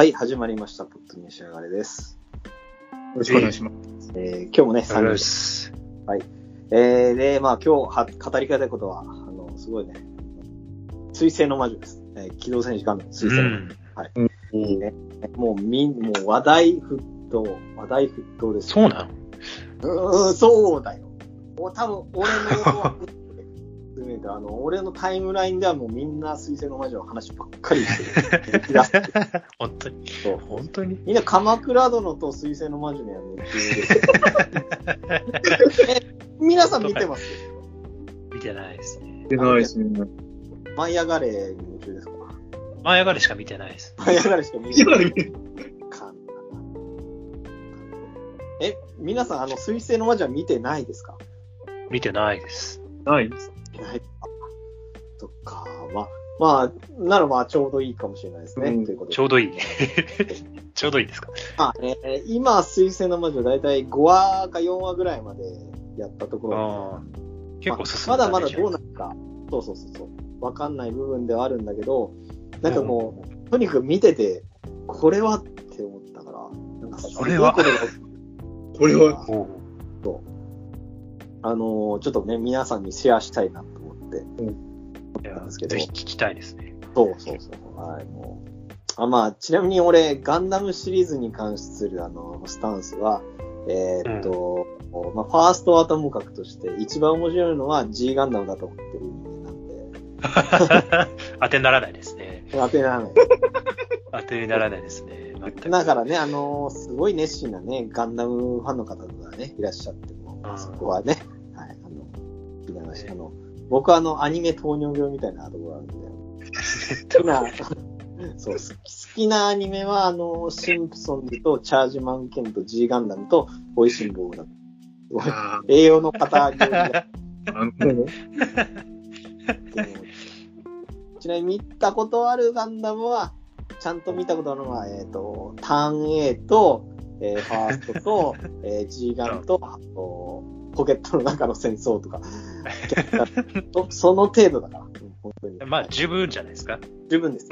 はい、始まりました。ポッド召し上がれです。よろしくお願いします。えー今日もね、よ3人。ろす。えー、で、まあ今日は語りたいことは、あの、すごいね、水星の魔女です。えー機動戦士ガンダム水う星の魔ん。女。もうみん、もう話題沸騰、話題沸騰です。そうなの？うーん、そうだよ。もう多分、俺の、あの、俺のタイムラインではもうみんな水星の魔女の話ばっかりしてる。本当にそう本当にみんな鎌倉殿と水星の魔女には夢中です。え 皆さん見てます？見てないですね。出ないですね。舞い上がれに夢中ですか？舞い上がりしか見てないです。舞い上がれしか見て今ない。で見てかんえ、皆さん、あの、水星の魔女は見てないですか？見てないです。ないです。ない。そっか。まあ、まあ、ならまあ、ちょうどいいかもしれないですね。うんということでちょうどいい。ちょうどいいですか？まあ、えー今、水星の魔女、だいたい5話か4話ぐらいまでやったところああ。結構進まあんだ、ね、まだまだどうなるか、そうそうそうそう、わかんない部分ではあるんだけど、なんかもう、とにかく見てて、これはって思ったから、なんかこれは？これは、あのーちょっとね、皆さんにシェアしたいなと思って、いやですけどぜひ聞きたいですね。そうそうそう、はい、もう。あまあ、ちなみに俺、ガンダムシリーズに関するあの、スタンスは、えーっと、まあ、ファーストはともかくとして、一番面白いのは G ガンダムだと思ってる人間なんで、当てにならないですね。当てられない。当てにならないですね。全くだからね、あのーすごい熱心なね、ガンダムファンの方がね、いらっしゃっても、うんそこはね、はい、あの、聞き流しあの、僕はあの、アニメ糖尿病みたいなところがあるんで、好きな、そう、好き好きなアニメは、あの、シンプソンズとチャージマン研と G ガンダムと、美味しんぼ。だ。栄養の方ちなみに見たことあるガンダムは、ちゃんと見たことあるのは、えっ、と、ターン A と、えーファーストと、えー G ガンと、あとポケットの中の戦争とか、そその程度だから、うん本当に。まあ、十分じゃないですか。十分です。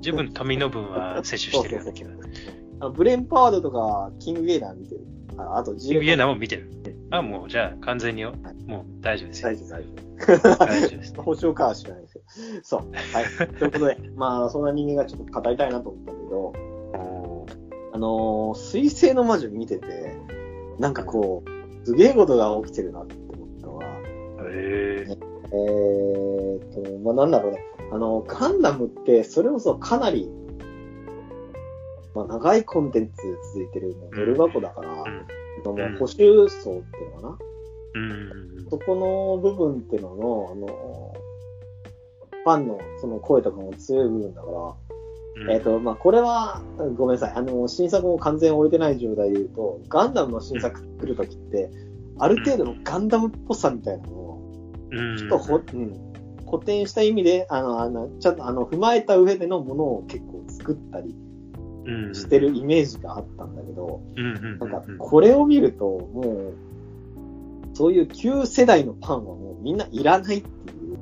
十分富の分は摂取してるような気が。あのブレンパワードとか、キングゲイナー見てる。ああとキングゲーナーーも見てる。あ、もう、じゃあ、完全によ、もう大丈夫ですよ。大丈夫、大丈夫。大丈夫です。保証かは知らないですけど。そう。はい。ということで、まあ、そんな人間がちょっと語りたいなと思ったけど、のー、水星の魔女見てて、なんかこう、すげえことが起きてるなって思ったのは、へえ。えーっと、まあ、なんだろうね。あの、ガンダムって、それこそかなり、まあ、長いコンテンツ続いてる、ドル箱だから、うんそのうん補修層っていうのかな、うん。そこの部分っていうのの、あの、ファンのその声とかも強い部分だから、えっ、と、まあ、これは、ごめんなさい。あの、新作も完全終えてない状態で言うと、ガンダムの新作来るときって、ある程度のガンダムっぽさみたいなのを、うん、ちょっとほ、うん、古典した意味で、あの、あの、ちゃんと、あの、踏まえた上でのものを結構作ったりうん。してるイメージがあったんだけど、なんかうん、これを見ると、もう、そういう旧世代のファンはもうみんないらないっていう、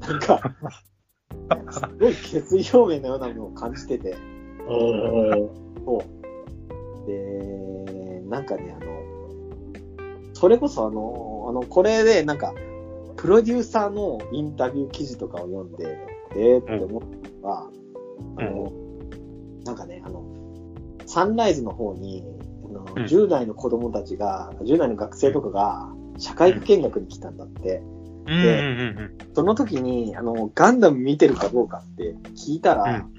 なんか、すごい決意表明のようなものを感じてて、そう。で、なんかね、あの、それこそあの、あの、これでなんか、プロデューサーのインタビュー記事とかを読んで、えーって思ったのが、あの、なんかね、あの、サンライズの方に、あのうん10代の子供たちが、10代の学生とかが、社会科見学に来たんだって。うんうんうんその時に、あの、ガンダム見てるかどうかって聞いたら、うん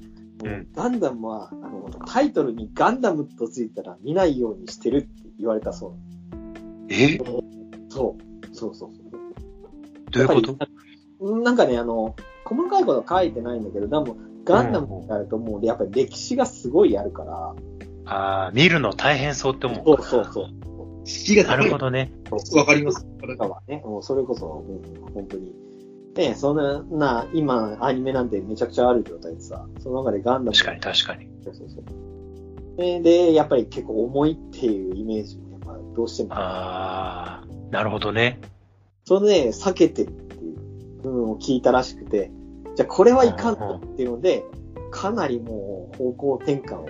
ガンダムは、あの、タイトルにガンダムとついたら見ないようにしてるって言われたそう。え？そう。そうそうそう。どういうこと？なんかね、あの、細かいことは書いてないんだけど、でも、ガンダムになるともう、やっぱり歴史がすごいあるから、ああ、見るの大変そうって思う。そうそうそう。な敷居が高いるほどね。わかります。とかはね、もうそれこそ、うん、本当に。ねそんな、な、今、アニメなんてめちゃくちゃある状態でさ、その中でガンダム。確かに確かに。そうそうそう。で、でやっぱり結構重いっていうイメージに、やっぱどうしても。ああ、なるほどね。それで、避けてるっていう部分を聞いたらしくて、じゃあこれはいかんとっていうので、かなりもう方向転換を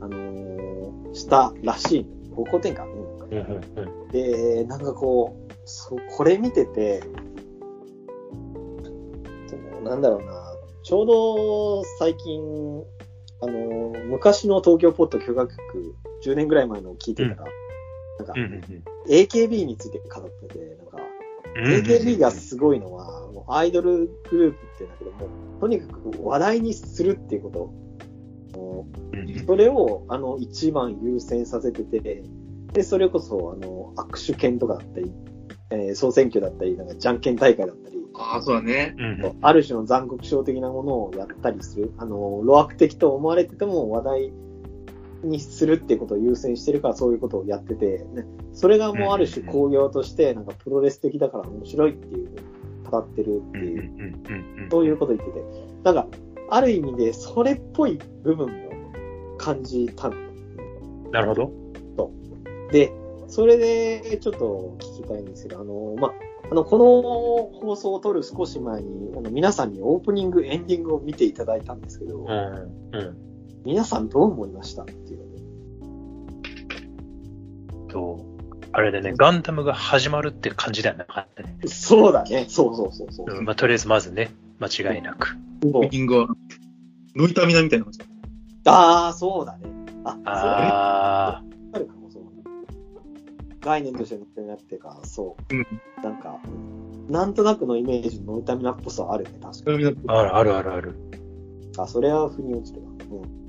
あのーしたらしい。方向転換。うんうんうんで、なんかこう、そうこれ見てて、なんだろうな、ちょうど最近、あの、昔の東京ポット許可局、10年ぐらい前のを聞いてたら、なんかうん。うんうん AKB について語ってて、なんか、うん。AKB がすごいのは、もうアイドルグループってんだけども、とにかく話題にするっていうこと。それを、あの、一番優先させてて、で、それこそ、あの、握手券とかだったり、えー総選挙だったり、なんか、じゃんけん大会だったり、ああ、そうだね。うんうんある種の残酷症的なものをやったりする。あの、路悪的と思われてても話題にするっていうことを優先してるからそういうことをやってて、ね、それがもうある種工業として、なんかプロレス的だから面白いっていう、語ってるってうんうんいう、うんうんそういうこと言ってて、なんか、ある意味でそれっぽい部分も感じたの。なるほど。で、それでちょっと聞きたいんですけど、あの、まあ、あの、この放送を撮る少し前に、あの、皆さんにオープニング、エンディングを見ていただいたんですけど、うんうん。皆さんどう思いましたっていうので。と、あれでね、ガンダムが始まるって感じではなかったね。そうだね。そうそうそうそう。うんまあ、とりあえずまずね、間違いなく。そうミーティングは、ノイタミナみたいな感じ。ああ、そうだね。あ、あ。概念として乗ってなっていうか、そう。うんなんか、なんとなくのイメージのノイタミナっぽさはあるね、確かに。あ、あるあるあるある。あ、それは腑に落ちるわ。うん。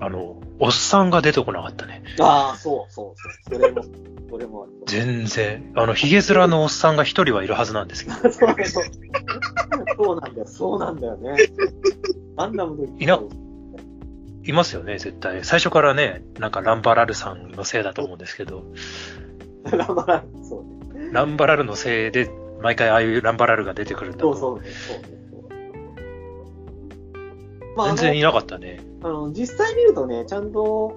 あの、おっさんが出てこなかったね。ああ、そうそうそう。それも、それもある。全然。あの、ヒゲ面のおっさんが一人はいるはずなんですけど。そうそう。そうなんだよ、そうなんだよね。ガンダムのいないますよね、絶対。最初からね、なんかランバラルさんのせいだと思うんですけど、ラマラル、そうね。ランバラルのせいで、毎回ああいうランバラルが出てくるんだと。そうそうね、そうね。全然いなかったね。あの、実際見るとね、ちゃんと、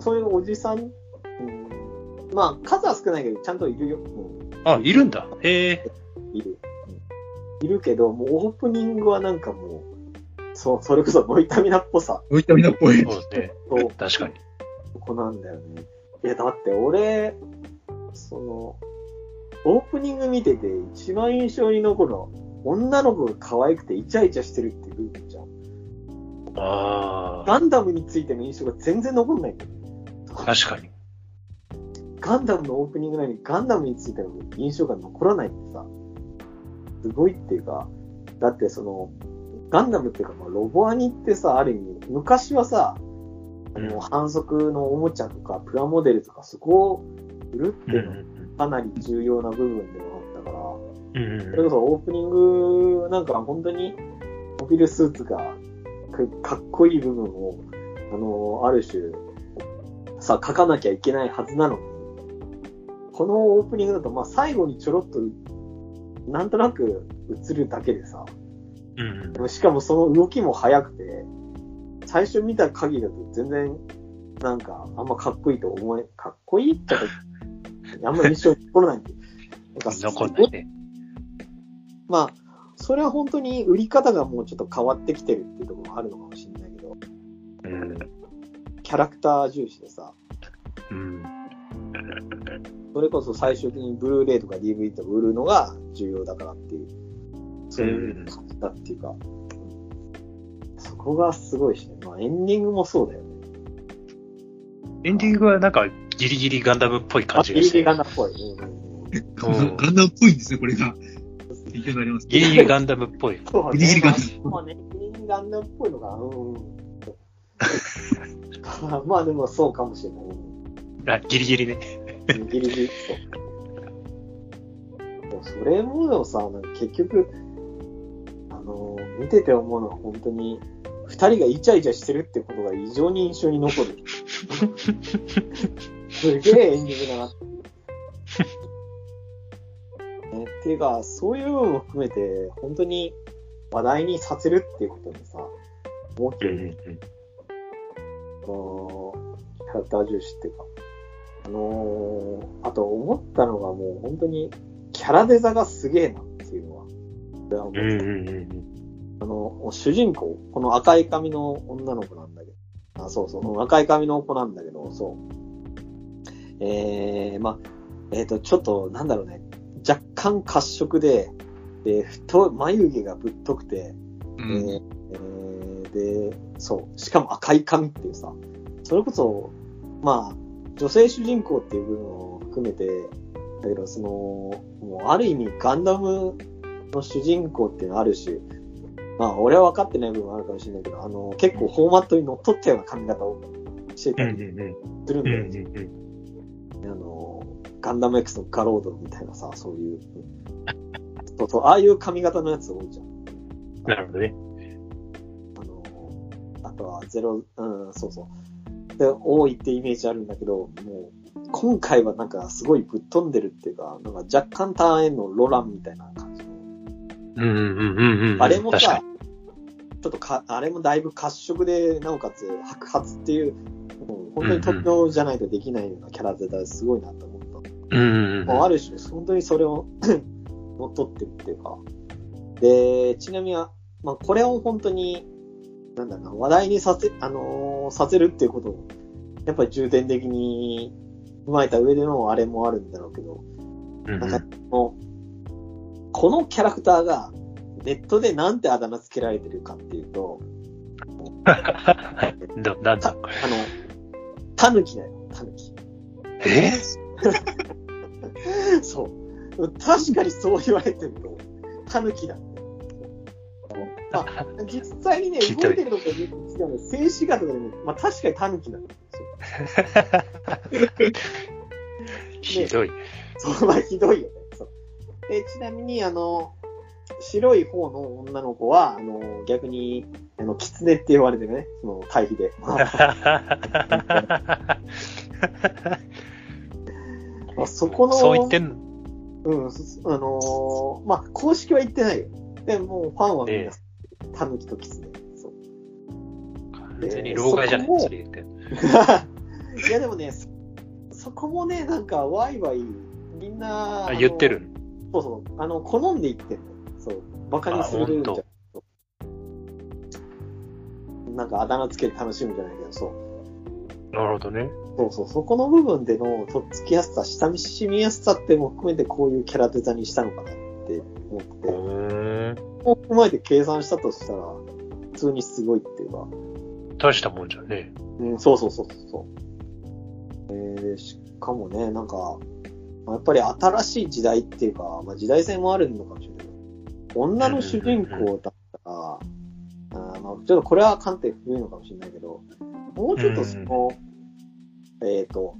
そういうおじさん、うん、まあ、数は少ないけど、ちゃんといるよ。うん、あ、いるんだ。へえ。いる。うん、いるけど、もうオープニングはなんかもう、そう、それこそノイタミナっぽさノイタミナっぽい。そうね。と、確かに。ここなんだよね。いや、だって俺、その、オープニング見てて一番印象に残るのは、女の子が可愛くてイチャイチャしてるっていう部分じゃん。あガンダムについての印象が全然残んないんだよ。あ、確かに。ガンダムのオープニングなのにガンダムについての印象が残らないってさ、すごいっていうか、だってその、ガンダムっていうか、まあ、ロボアニってさ、ある意味、昔はさ、あの、うん反則のおもちゃとか、プラモデルとか、そこを売るってうんいうのはかなり重要な部分ではあったから、それこそオープニングなんか本当にモビルスーツがかかっこいい部分を、あの、ある種、さ、書かなきゃいけないはずなのに、このオープニングだと、まあ最後にちょろっと、なんとなく映るだけでさ、うんうん。しかもその動きも速くて、最初見た限りだと全然、なんか、あんまかっこいいと思え、かっこいいってか、あんま印象に残らないんで。なんか残んないね。まあ、それは本当に売り方がもうちょっと変わってきてるっていうところもあるのかもしれないけど、うん。キャラクター重視でさ、うん。それこそ最終的にブルーレイとか DVD とか売るのが重要だからっていう、そういう感じだっていうか、そこがすごいしね。まあエンディングもそうだよね。エンディングはなんかギリギリガンダムっぽい感じがして。ギリギリガンダムっぽい。ガンダムっぽいんですね、これが。勉強になります。ギリギリガンダムっぽい。ギリギリガンダムまあね、ギリギリガンダムっぽいのかな。うんうん。まあでもそうかもしれない。うんあ、ギリギリね。ギリギリ、そそれもでもさ、なんか結局、あのー見てて思うのは本当に、二人がイチャイチャしてるってことが異常に印象に残る。すげえエンディングだな。ね、っていうか、そういう部分も含めて、本当に話題にさせるっていうことにさ、思ってるうんうんこのキャラクター重視っていうか、あのー、あと思ったのがもう本当にキャラデザがすげえなっていうのは、俺は思っ。あの、主人公、この赤い髪の女の子なんだけど、あ、そうそう、赤い髪の子なんだけど、そう。えー、まあ、えっ、と、ちょっと、なんだろうね、若干褐色で、で、太い、眉毛がぶっとくて、うえーえーで、そう、しかも赤い髪っていうさ、それこそ、まあ、女性主人公っていう部分を含めて、だけど、その、もうある意味ガンダムの主人公っていうのはあるし、まあ、俺は分かってない部分もあるかもしれないけど、あの、結構フォーマットにのっとったような髪型をしてたりうん。するんうんだよね。うんうん。あの、ガンダム X のガロードみたいなさ、そういう、そうそう、ああいう髪型のやつ多いじゃん。なるほどね。あの、あとはゼロ、うん、そうそう。で、多いってイメージあるんだけど、もう、今回はなんかすごいぶっ飛んでるっていうか、なんか若干ターンへのロランみたいな感じの。うんうんうんうんうん。あれもさちょっとか、あれもだいぶ褐色で、なおかつ白髪っていう本当に特徴じゃないとできないようなキャラデザすごいなと思った。うんうんうん。もうある種、本当にそれを乗っ 取ってるっていうか。で、ちなみに、まあ、これを本当に、なんだろうな、話題にさせ、あのーさせるっていうことを、やっぱり重点的に踏まえた上でのあれもあるんだろうけど、うんなんか、このこのキャラクターが、ネットでなんてあだ名つけられてるかっていうと、うん。どなんた、だあの、タヌキだよ、タヌキ。え？そう。確かにそう言われてると、タヌキだ。まあ、実際にね、動いてるのか違うの。静止画とかでも、まあ確かにタヌキなんですよ。ひどい。そう、まあひどいよね。そう。で、ちなみに、あの、白い方の女の子は、あの、逆に、あの、狐って言われてるね、その対比で。まあ、まあそこの、そう言ってんの？うん、そあのーまあ、公式は言ってないよ。でも、ファンはみんなえ、タヌキとキツネ。そう。完全に老害じゃない？それ言って。いや、でもね、そそこもね、なんか、ワイワイ、みんな、あの言ってる。そうそう、あの、好んで言ってんの。そう、バカにするんじゃなんか、あだ名つけて楽しむじゃないけど、そう。なるほどね。そうそう、そこの部分での、とっつきやすさ、親しみやすさっても含めて、こういうキャラデザにしたのかなって思って。を踏まえて計算したとしたら、普通にすごいっていうか、大したもんじゃねうん、そうそうそうそう。えー、しかもね、なんか、まあやっぱり新しい時代っていうか、まあ、時代性もあるのかもしれない女の主人公だちょっとこれは観点古いのかもしれないけど、もうちょっとその、えっ、と、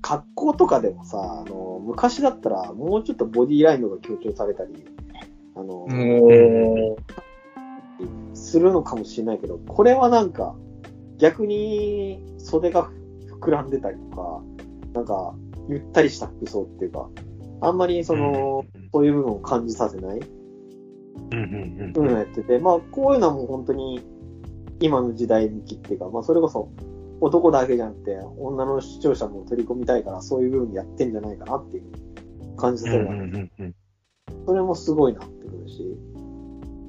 格好とかでもさ、あの、昔だったらもうちょっとボディラインのが強調されたり、あの、もするのかもしれないけど、これはなんか、逆に袖が膨らんでたりとか、なんか、ゆったりした服装っていうか、あんまりその、そういう部分を感じさせないうんうんやってて、まあ、こういうのはもう本当に、今の時代向きっていうか、まあ、それこそ、男だけじゃなくて、女の視聴者も取り込みたいから、そういう部分でやってんじゃないかなっていう感じさせるわけうんうんうん。それもすごいなってくるし。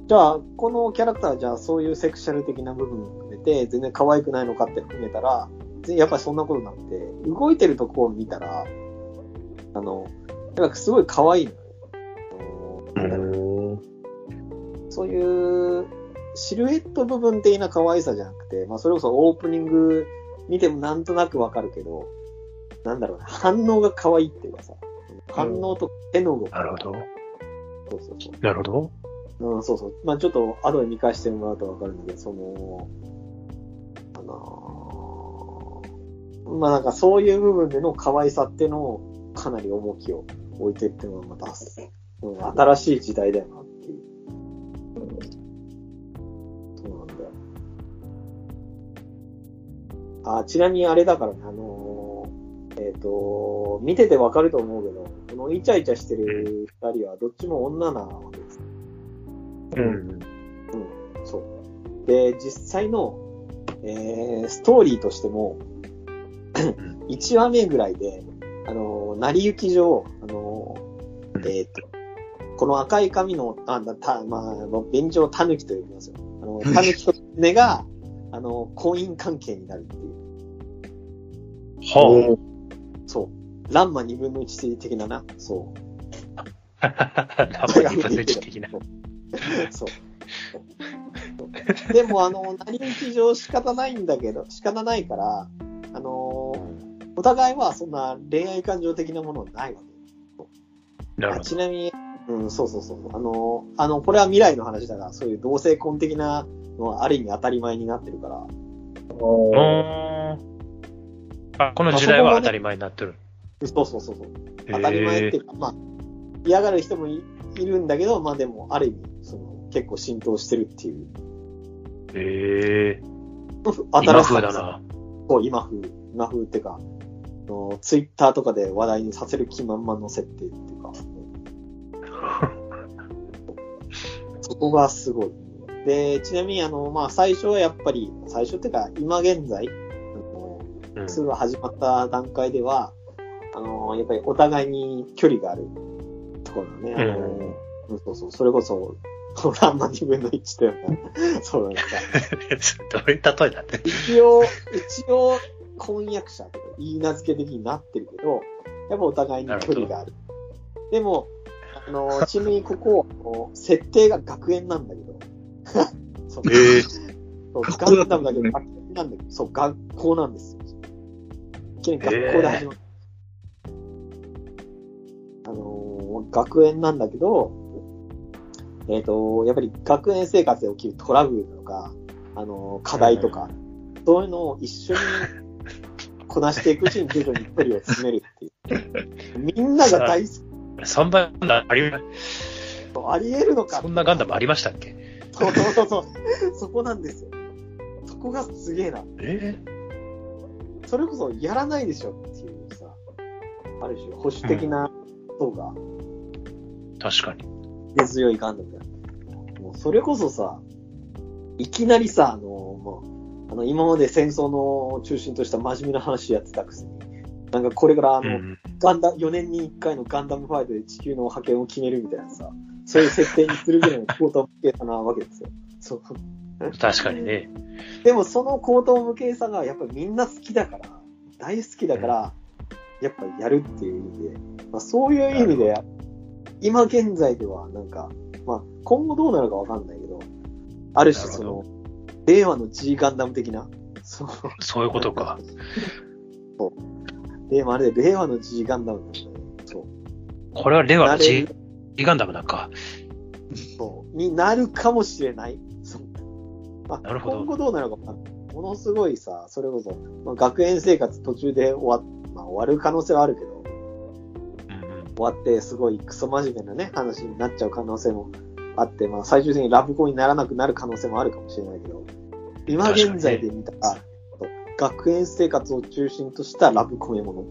じゃあ、このキャラクターはじゃあそういうセクシャル的な部分も含めて、全然可愛くないのかって含めたら、やっぱりそんなことなくて、動いてるとこを見たら、あの、なんかすごい可愛いのそういう、シルエット部分的な可愛さじゃなくて、まあそれこそオープニング見てもなんとなくわかるけど、なんだろうな、反応が可愛いっていうかさ、反応と手の動き。なるほど。そうそうそう。なるほど。うん、そうそう。まあちょっと後で見返してもらうとわかるんだけど、その、あのーまあなんかそういう部分での可愛さっていうのをかなり重きを置いてっていうのがまた、うん、新しい時代だよななんだよ。あ、ちなみにあれだからね、あのーえっ、と、見ててわかると思うけど、このイチャイチャしてる二人はどっちも女なわけです。うん。そう。で、実際の、えー、ストーリーとしても、1話目ぐらいで、あの、成り行き上、あの、えっ、と、この赤い髪の、あ、だた、まあ、便所をタヌキと呼びますよ。あの、タヌキとネが、あの、婚姻関係になるっていう。はそう。ランマ2分の1的なな。そう。あ。ラブリーブ的な。そう。でも、あの、何日上仕方ないんだけど、仕方ないから、あの、お互いはそんな恋愛感情的なものはないわけ。あなるほちなみに、うん、そうそうそう。あの、あの、これは未来の話だが、そういう同性婚的なのはある意味当たり前になってるから、ど。うーんあ、この時代は当たり前になってる。そうそうそうそう。当たり前っていうか、まあ、嫌がる人もいいるんだけど、まあでも、ある意味、その、結構浸透してるっていう。へえ。新今しさだな。そう、今風、今風っていうか、あのツイッターとかで話題にさせる気満々の設定っていうか、そこがすごい。で、ちなみにあの、まあ最初はやっぱり、最初っていうか、今現在、あのうん2が始まった段階では、あの、やっぱりお互いに距離があるところだね。あの、うんそうそう、それこそ、ランマ2分の1というか、そうなんか、どういう例えだって。一応、一応、婚約者とか言い名付け的になってるけど、やっぱお互いに距離がある。でも、あの、ちなみにここ、あの設定が学園なんだけど、そうええ。そう学校ガンダだけど学園なんだけど、そう、学校なんですよ。いきなり学校で始まる。あのー学園なんだけど、えっ、と、やっぱり学園生活で起きるトラブルとか、あのー課題とか、そういうのを一緒にこなしていくうちに徐々に距離を詰めるっていう。みんなが大好3倍ガンダムあり、きあり得るのかそんなガンダムありましたっけ？そうそうそうそう。そこなんですよ。そこがすげえな。え？それこそやらないでしょっていうさ、ある種保守的な層がえ確かに。根強いガンダムだよ。もうそれこそさ、いきなりさ、あの、もう、あの、今まで戦争の中心とした真面目な話やってたくせに、なんかこれからあの、うん。ガンダ、4年に1回のガンダムファイトで地球の覇権を決めるみたいなさ、そういう設定にするぐらいの高等無形さなわけですよ。そう。確かにね。でもその高等無形さがやっぱりみんな好きだから、大好きだから、やっぱやるっていう意味で、まあ、そういう意味で、今現在ではなんか、まあ今後どうなるかわかんないけど、ある種その、令和の G ガンダム的な、そう、そういうことか。で、まああれで令和の G ガンダムなんだよね。そう。これはレワのなれ G ガンダムだか。そうになるかもしれない。そう。まあ、なるほど今後どうなるか。ものすごいさ、それこそ、まあ、学園生活途中で終わっ、まあ、終わる可能性はあるけど、うんうん。終わってすごいクソ真面目なね、話になっちゃう可能性もあって、まあ最終的にラブコンにならなくなる可能性もあるかもしれないけど、今現在で見たら、学園生活を中心としたラブコメもの。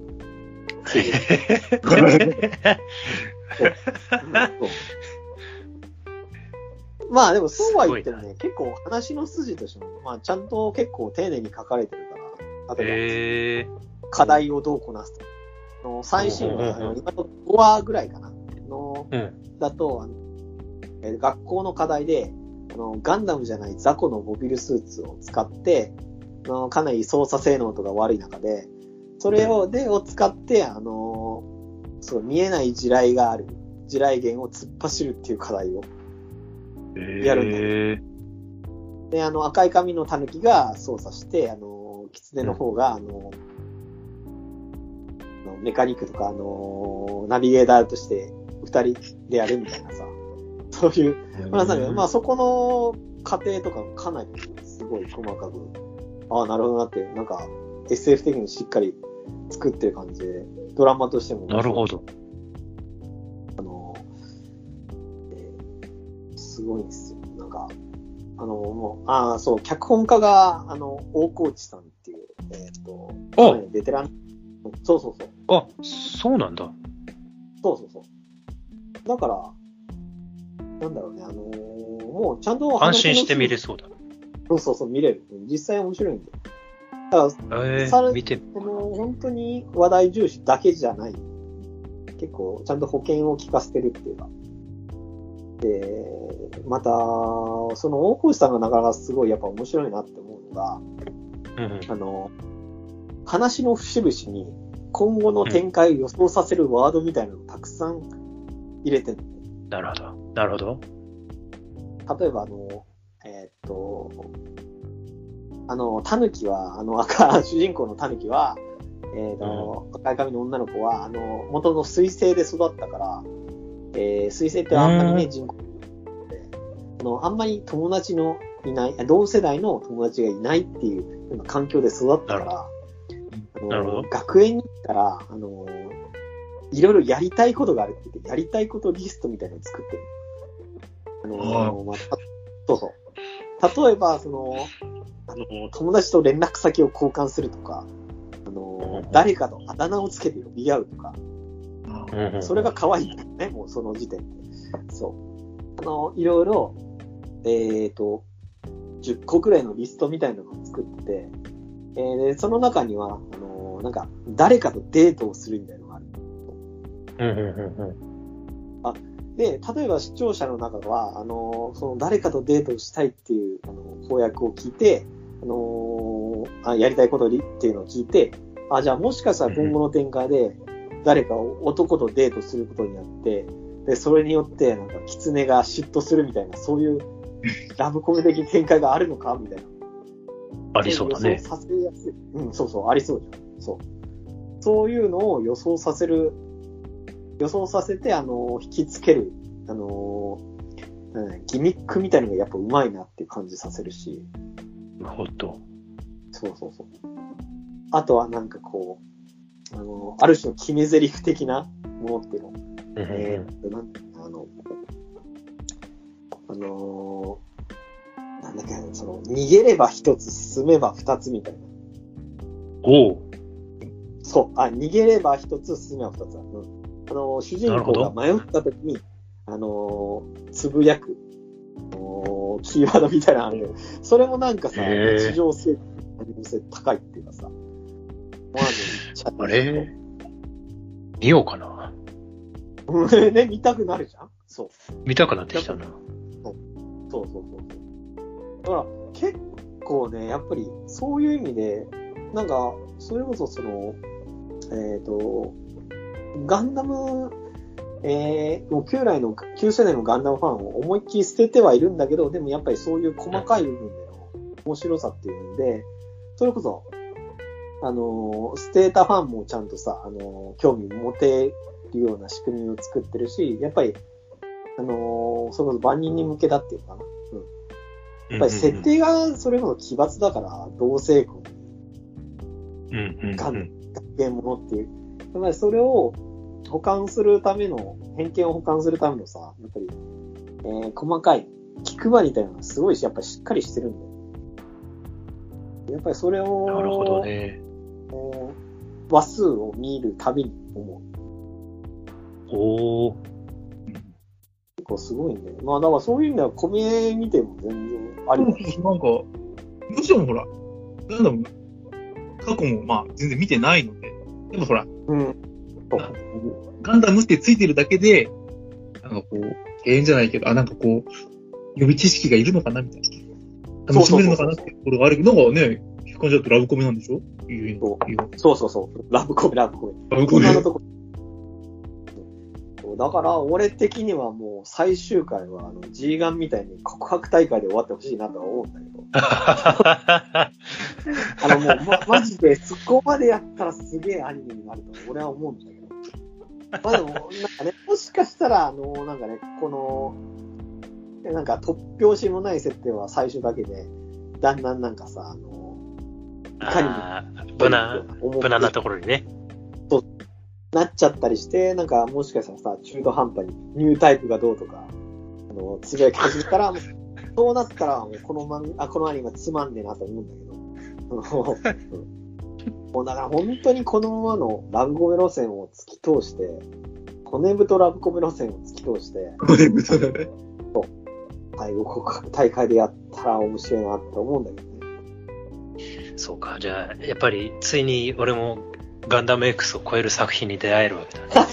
まあでもそうは言ってもね、結構話の筋としても、まあちゃんと結構丁寧に書かれてるから、例ええば課題をどうこなすと。あの最新うんうん今の5話ぐらいかな。のー。うん。だと、あのえー学校の課題で、あのガンダムじゃない雑魚のモビルスーツを使って、あのかなり操作性能とか悪い中で、それを、で、を使って、あのそう、見えない地雷がある、地雷源を突っ走るっていう課題を。やるんだえで、あの、赤い髪の狸が操作して、あの、狐の方が、あの、あのメカニックとか、あの、ナビゲーターとして二人でやるみたいなさ、そういう、まあ、まあ、そこの過程とかかなりすごい細かく、ああ、なるほどなって、なんか SF 的にしっかり作ってる感じで、ドラマとしても。なるほど。あの、えーすごいんですよ。なんか、あの、もう、ああ、そう、脚本家が、あの、大河内さんっていう、えっ、と、あかなりベテラン。そうそうそう。あ、そうなんだ。そうそうそう。だから、なんだろうね、あのーもうちゃんと安心して見れそそうだ。そうそうそう、見れる。実際面白いんで。だから、えさらー、見て、本当に話題重視だけじゃない。結構、ちゃんと保険を効かせてるっていうか。で、また、その大越さんがなかなかすごいやっぱ面白いなって思うのが、うんうん。あの、話の節々に今後の展開を予想させるワードみたいなのをたくさん入れてる。なるほど。なるほど。例えばあの、と、あの、タヌキは、あの赤、主人公のタヌキは、えーっと、赤い髪の女の子は、あの、元の水星で育ったから、えー水星ってあんまりね、うん。人口で、あの、あんまり友達のいない、あ同世代の友達がいないっていう環境で育ったから、あの学園に行ったら、あの、いろいろやりたいことがあるって言って、やりたいことリストみたいなのを作ってる。あの、まあ、たそうそう。例えば、その、あの、友達と連絡先を交換するとか、あの、誰かとあだ名をつけて呼び合うとか。それが可愛いんだよね、もうその時点で。そう。あの、いろいろ、えっ、と、10個くらいのリストみたいなのを作ってて、えーで、その中には、あの、なんか、誰かとデートをするみたいなのがある。うんうんうんうん。で、例えば視聴者の中は、あの、その誰かとデートをしたいっていう、あの、公約を聞いて、あのあ、やりたいことにっていうのを聞いて、あ、じゃあもしかしたら今後の展開で、誰かを男とデートすることによって、で、それによって、なんか、狐が嫉妬するみたいな、そういう、ラブコメ的展開があるのか？みたいな。ありそうだね予。想させやすい。うん、そうそう、ありそうじゃん。そう。そういうのを予想させる、予想させて、あの、引きつける、あの、うんギミックみたいなのがやっぱうまいなっていう感じさせるし、なるほど。そうそうそう。あとはなんかこう、あの、ある種の決め台詞的なものっていうの。えーなんあの、あのーなんだっけ、その、逃げれば一つ、進めば二つみたいな。おう。そう。あ、逃げれば一つ、進めば二つだ。うん。あの、主人公が迷った時に、あのー、つぶやく、あのーキーワードみたいなのあるけど、それもなんかさ、へー日常生活の可能性高いっていうかさ、まあれ？見ようかな？う んね、見たくなるじゃん？そう。見たくなってきたな。そうそうそうそう。だから、結構ね、やっぱり、そういう意味で、なんか、それこそその、えっ、と、ガンダム、えー、もう旧来の、旧世代のガンダムファンを思いっきり捨ててはいるんだけど、でもやっぱりそういう細かい部分での面白さっていうので、それこそ、あのー、捨てたファンもちゃんとさ、あのー、興味持てるような仕組みを作ってるし、やっぱり、あのー、それこそ万人に向けだっていうのかな。やっぱり設定がそれこそ奇抜だから、同性婚、うんうんうん。ガン、学園ものっていう。やっぱりそれを保管するための、偏見を保管するためのさ、やっぱり、えー細かい気配りみたいなのがすごいし、やっぱりしっかりしてるんだよ。やっぱりそれを、なるほどね。話数を見るたびに思う。おー。結構すごいんだよ。まあだからそういう意味では、コメ見ても全然あり。なんか、むしろほら、なんだろう、過去もまあ全然見てないので、でもほら、うん。ガンダムってついてるだけで、なんかこう、永遠じゃないけど、あ、なんかこう、予備知識がいるのかなみたいな。楽しめるのかなってところがあるけど、なんかね、聞く感じだとラブコメなんでしょ？そうそうそうそう。ラブコメ、ラブコメ。ラブコメだから、俺的にはもう最終回は、あの、G ガンみたいに告白大会で終わってほしいなとは思うんだけど。あの、もう、ま、マジで、そこまでやったらすげえアニメになると俺は思うんだけど。まあでも、なんかね、もしかしたら、あの、なんかね、この、なんか突拍子もない設定は最初だけで、だんだんなんかさ、あの、いかにも無難、無難なところにね。なっちゃったりして、なんかもしかしたらさ、中途半端にニュータイプがどうとか、あの、つぶやき始めたら、もうそうなったら、もうこの漫画、あ、このアニメつまんねえなと思うんだけど。もうだから本当にこのままのラブコメ路線を突き通して、骨太ラブコメ路線を突き通して、これ、そうだね。最後大会でやったら面白いなって思うんだけどね。そうか。じゃあ、やっぱり、ついに俺もガンダム X を超える作品に出会えるわけだね。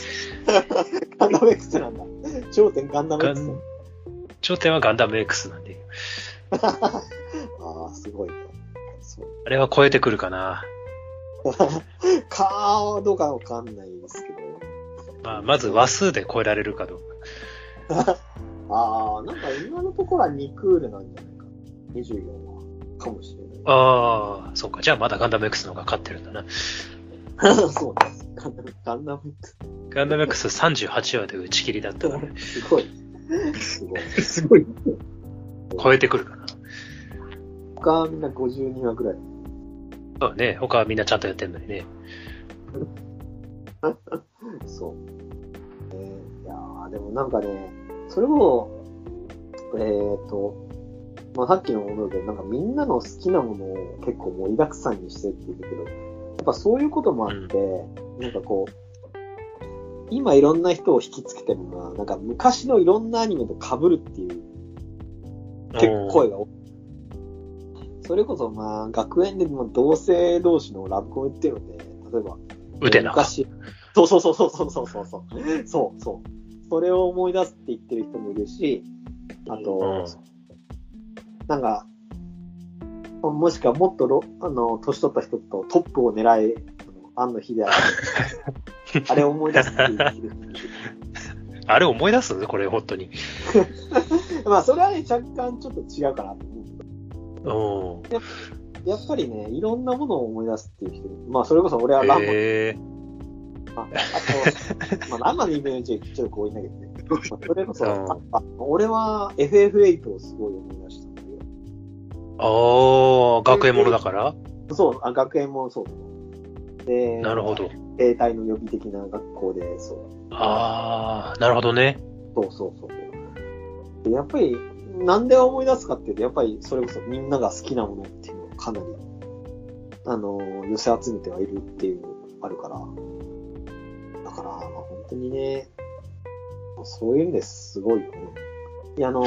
ガンダム X なんだ。頂点ガンダムガ X ン頂点はガンダム X なんで。ああ、すごいね。あれは超えてくるかな。かどうかわかんないですけど。まあ、まず話数で超えられるかどうか。ああ、なんか今のところは2クールなんじゃないか。24は。かもしれない。ああ、そうか。じゃあまだガンダム X の方が勝ってるんだな。そうです。ガンダム、ガンダム X。ガンダム X38 話で打ち切りだったから、すごい。すごい。すごい。超えてくるかな。他はみんな52話ぐらい。そうね。他はみんなちゃんとやってんのにね。そう。えーいやーでもなんかね、それも、えっ、と、まあ、さっきのもので、なんかみんなの好きなものを結構盛りだくさんにしてって言うけど、やっぱそういうこともあって、なんかこう、今いろんな人を引きつけてるのは、なんか昔のいろんなアニメと被るっていう結構声が多い。それこそまあ学園でも同性同士のラブコメっていうので、例えば、ウテナ。昔。そうそうそうそうそうそうそう。そうそう。それを思い出すって言ってる人もいるし、あと、うんなんか、もしくはもっとろ、あの、年取った人とトップを狙え、あの庵野秀明。あれを思い出すっていう。あれ思い出す？これ、本当に。まあ、それはね、若干ちょっと違うかなと思う。やっぱりね、いろんなものを思い出すっていう人、まあ、それこそ俺はランマ、へえああと、まあ、ランマのイメージはちょっと強引だけどね。まあ、それこそ、うんああ俺は FF8 をすごい思い出したんだけああ、学園ものだから？ど、そう、あ学園もそう。で、なるほど。兵隊の予備的な学校で、そう。ああ、なるほどね。そうそうそうやっぱり、なんで思い出すかっていうと、やっぱりそれこそみんなが好きなものっていうのをかなり、あの、寄せ集めてはいるっていうのがあるから。だから、まあ、本当にね、そういう意味ですごいよね。いや、あの、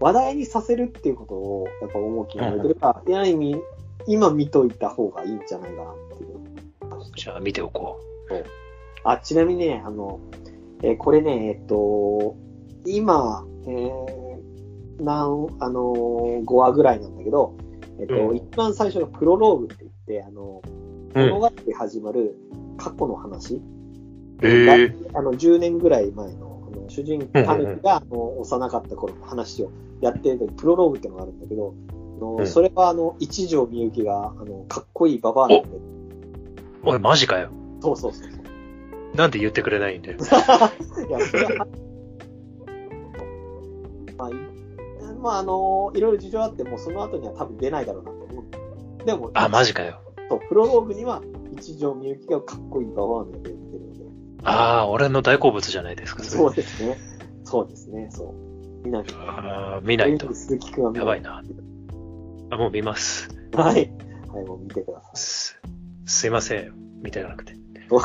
話題にさせるっていうことを、やっぱ重きに置いてるから、いや、意味、今見といた方がいいんじゃないかなっていう。じゃあ見ておこあ、ちなみにね、あの、えーこれね、えっと、今、えー、なん、あのー、5話ぐらいなんだけど、えっと、うん一番最初のプロローグって言って、あの、う。うん。物語で始まる過去の話、へえ。あの、10年ぐらい前の、あの主人公、うんうんタヌキが、あの、幼かった頃の話をやってる時プロローグってのがあるんだけど、あのうんそれは、あの、一条みゆきが、あの、かっこいいババアなんで、おい、マジかよ。そうそうそう。なんで言ってくれないんだよ。いや、それは、まあ、いまあ、あの、いろいろ事情あって、もうその後には多分出ないだろうなと思う。でも、あ、マジかよ。そう、プロローグには、一条みゆきがかっこいいババアの役で出てるので。ああ、俺の大好物じゃないですか、それそうですね。そうですね、そう。見なきゃ。ああ、見ないと。鈴木くんは見やばいな。あ、もう見ます。はい。はい、もう見てください。す、すいません。見てなくて。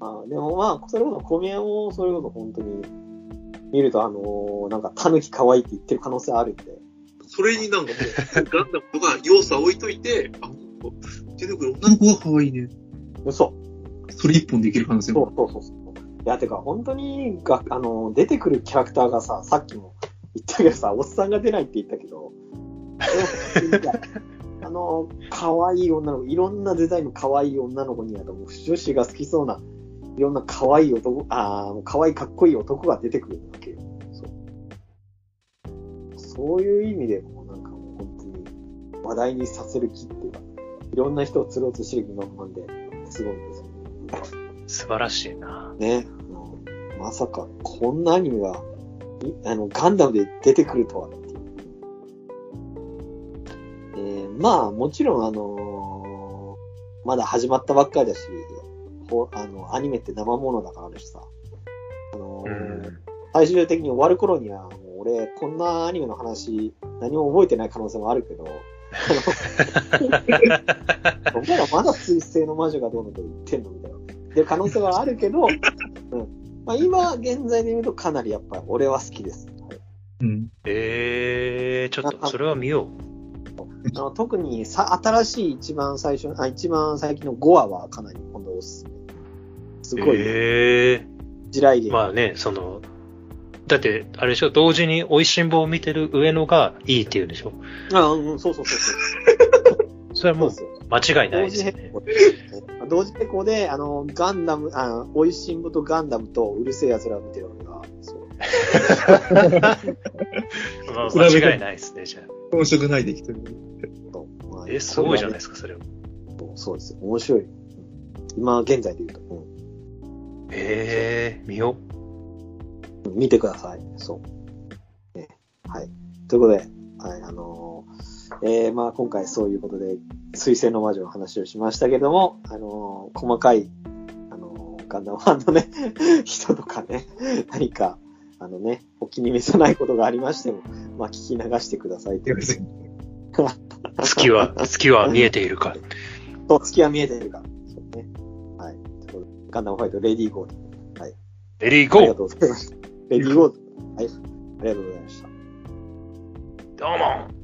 あでもまあ、それこそ小宮も、それこそ本当に、見ると、あのーなんか、タヌキ可愛いって言ってる可能性あるんで。それになんかもう、ガンダムとか要素は置いといて、あ、出てくる女の子が可愛いね。嘘。それ一本できる可能性そも。うそうそうそう。いや、てか、本当にが、あの、出てくるキャラクターがさ、さっきも言ったけどさ、おっさんが出ないって言ったけど、あの、可愛い女の子、いろんなデザインの可愛い女の子に、あと、女子が好きそうな、いろんな可愛い男、ああ、可愛いかっこいい男が出てくる。そういう意味でも、なんかもう本当に話題にさせる気っていうか、いろんな人を釣ろうとしてる気満々で、すごいんですよね。素晴らしいな。ね、まさかこんなアニメが、いあの、ガンダムで出てくるとはっていう。えーまあ、もちろん、あのーまだ始まったばっかりだし、ほあの、アニメって生ものだからあるしさ、あのうーん。最終的に終わる頃には、俺、こんなアニメの話、何も覚えてない可能性もあるけど、僕らまだ水星の魔女がどうのと言ってんのみたいな。っていう可能性はあるけど、うん。まあ今、現在で言うとかなりやっぱり俺は好きです。はいうん。ええー、ちょっと、それは見よあの特にさ新しい一番最初、あ、一番最近の5話はかなり今度おすすめ。すう。ごい、ええ地雷芸。まあね、その、だって、あれでしょ、同時に美味しんぼを見てる上野がいいって言うんでしょ？あうん、そうそうそうそう。それはもう間違いないですよね。同時並行で、あの、ガンダム、あ、おいしんぼとガンダムとうるせえ奴らを見てる俺が、そう。まあ間違いないですね、じゃあ。本職ないできてる。まあえ、すごいじゃないですか、それは。そうです。面白い。うん今現在で言うと。うんええ見よ見てください。そう。ね、はい。ということで、はい、あのーえー、まあ今回そういうことで、水星の魔女の話をしましたけども、あのー細かい、あのーガンダムファンのね、人とかね、何か、あのね、お気に召さないことがありましても、まあ聞き流してくださいという。別にう。月は、月は見えているか。と、月は見えてるか。そうね。はい。ガンダムファイト、レディーゴーと。レディーゴーありがとうございました。ペリーゴー。はい。ありがとうございました。どうも